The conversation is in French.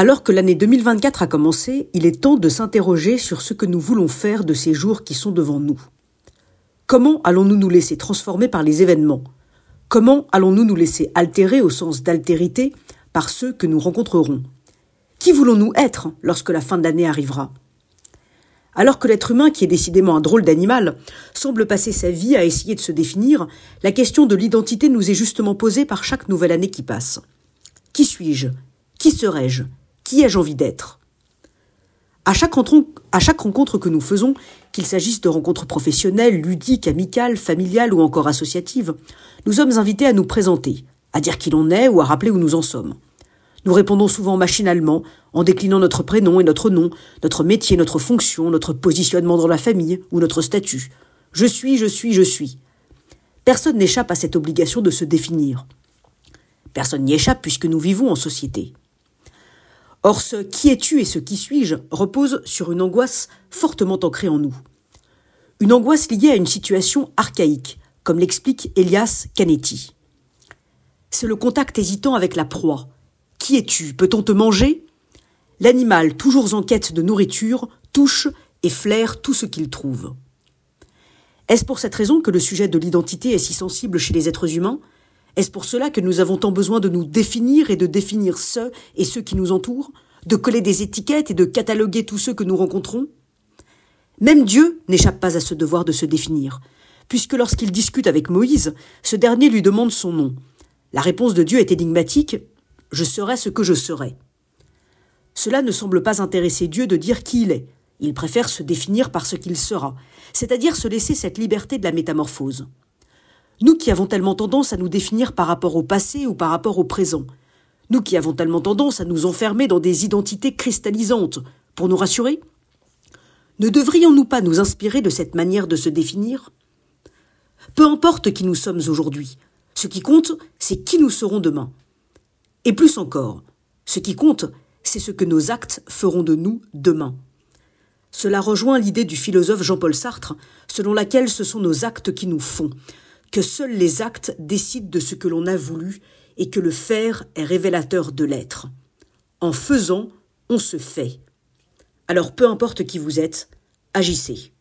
Alors que l'année 2024 a commencé, il est temps de s'interroger sur ce que nous voulons faire de ces jours qui sont devant nous. Comment allons-nous nous laisser transformer par les événements? Comment allons-nous nous laisser altérer au sens d'altérité par ceux que nous rencontrerons? Qui voulons-nous être lorsque la fin de l'année arrivera? Alors que l'être humain, qui est décidément un drôle d'animal, semble passer sa vie à essayer de se définir, la question de l'identité nous est justement posée par chaque nouvelle année qui passe. Qui suis-je? Qui serais-je? Qui ai-je envie d'être? À chaque, rencontre que nous faisons, qu'il s'agisse de rencontres professionnelles, ludiques, amicales, familiales ou encore associatives, nous sommes invités à nous présenter, à dire qui l'on est ou à rappeler où nous en sommes. Nous répondons souvent machinalement, en déclinant notre prénom et notre nom, notre métier, notre fonction, notre positionnement dans la famille ou notre statut. Je suis, je suis, je suis. Personne n'échappe à cette obligation de se définir. Personne n'y échappe puisque nous vivons en société. Or, ce qui es-tu et ce qui suis-je repose sur une angoisse fortement ancrée en nous. Une angoisse liée à une situation archaïque, comme l'explique Elias Canetti. C'est le contact hésitant avec la proie. Qui es-tu? Peut-on te manger? L'animal, toujours en quête de nourriture, touche et flaire tout ce qu'il trouve. Est-ce pour cette raison que le sujet de l'identité est si sensible chez les êtres humains? Est-ce pour cela que nous avons tant besoin de nous définir et de définir ceux et ceux qui nous entourent, de coller des étiquettes et de cataloguer tous ceux que nous rencontrons? Même Dieu n'échappe pas à ce devoir de se définir, puisque lorsqu'il discute avec Moïse, ce dernier lui demande son nom. La réponse de Dieu est énigmatique Je serai ce que je serai. Cela ne semble pas intéresser Dieu de dire qui il est. Il préfère se définir par ce qu'il sera, c'est-à-dire se laisser cette liberté de la métamorphose. Nous qui avons tellement tendance à nous définir par rapport au passé ou par rapport au présent. Nous qui avons tellement tendance à nous enfermer dans des identités cristallisantes pour nous rassurer. Ne devrions-nous pas nous inspirer de cette manière de se définir? Peu importe qui nous sommes aujourd'hui, ce qui compte, c'est qui nous serons demain. Et plus encore, ce qui compte, c'est ce que nos actes feront de nous demain. Cela rejoint l'idée du philosophe Jean-Paul Sartre, selon laquelle ce sont nos actes qui nous font, que seuls les actes décident de ce que l'on a voulu et que le faire est révélateur de l'être. En faisant, on se fait. Alors peu importe qui vous êtes, agissez.